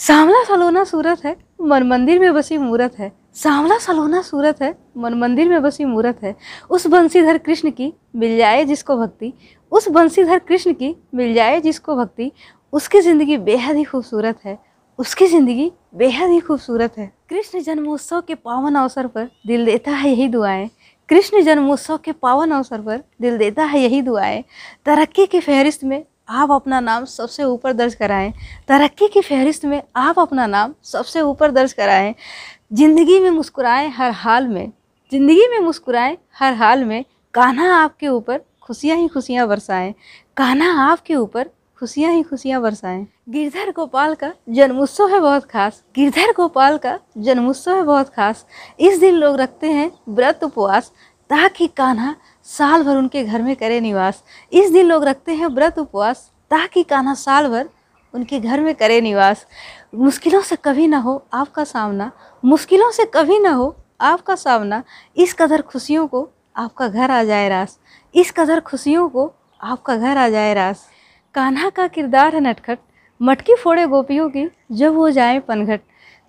सांवला सलोना सूरत है, मन मंदिर में बसी मूरत है। सांवला सलोना सूरत है, मन मंदिर में बसी मूरत है। उस बंसीधर कृष्ण की मिल जाए जिसको भक्ति, उस बंसीधर कृष्ण की मिल जाए जिसको भक्ति, उसकी ज़िंदगी बेहद ही खूबसूरत है। उसकी ज़िंदगी बेहद ही खूबसूरत है। कृष्ण जन्मोत्सव के पावन अवसर पर दिल देता है यही दुआएँ। कृष्ण जन्मोत्सव के पावन अवसर पर दिल देता है यही दुआएँ। तरक्की की फहरिस्त में आप अपना नाम सबसे ऊपर दर्ज कराएँ। तरक्की की फहरिस्त में आप अपना नाम सबसे ऊपर दर्ज कराएँ। ज़िंदगी में मुस्कुराएँ हर हाल में। ज़िंदगी में मुस्कुराएँ हर हाल में। कान्हा आपके ऊपर खुशियाँ ही खुशियाँ बरसाएँ। कान्हा आपके ऊपर खुशियाँ ही खुशियाँ बरसाएँ। गिरधर गोपाल का जन्मोत्सव है बहुत खास। गिरधर गोपाल का जन्मोत्सव है बहुत खास। इस दिन लोग रखते हैं व्रत उपवास ताकि कान्हा साल भर उनके घर में करे निवास। इस दिन लोग रखते हैं व्रत उपवास ताकि कान्हा साल भर उनके घर में करे निवास। मुश्किलों से कभी ना हो आपका सामना, मुश्किलों से कभी ना हो आपका सामना। इस कदर खुशियों को आपका घर आ जाए रास। इस कदर खुशियों को आपका घर आ जाए रास। कान्हा का किरदार है नटखट, मटकी फोड़े गोपियों की, जब वो जाए पनघट।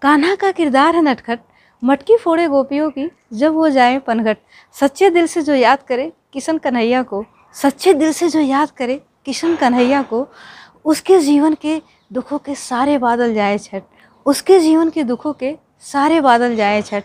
कान्हा का किरदार है नटखट मटकी फोड़े गोपियों की जब वो जाए पनघट, सच्चे दिल से जो याद करे किशन कन्हैया को, सच्चे दिल से जो याद करे किशन कन्हैया को, उसके जीवन के दुखों के सारे बादल जाए छठ, उसके जीवन के दुखों के सारे बादल जाए छठ।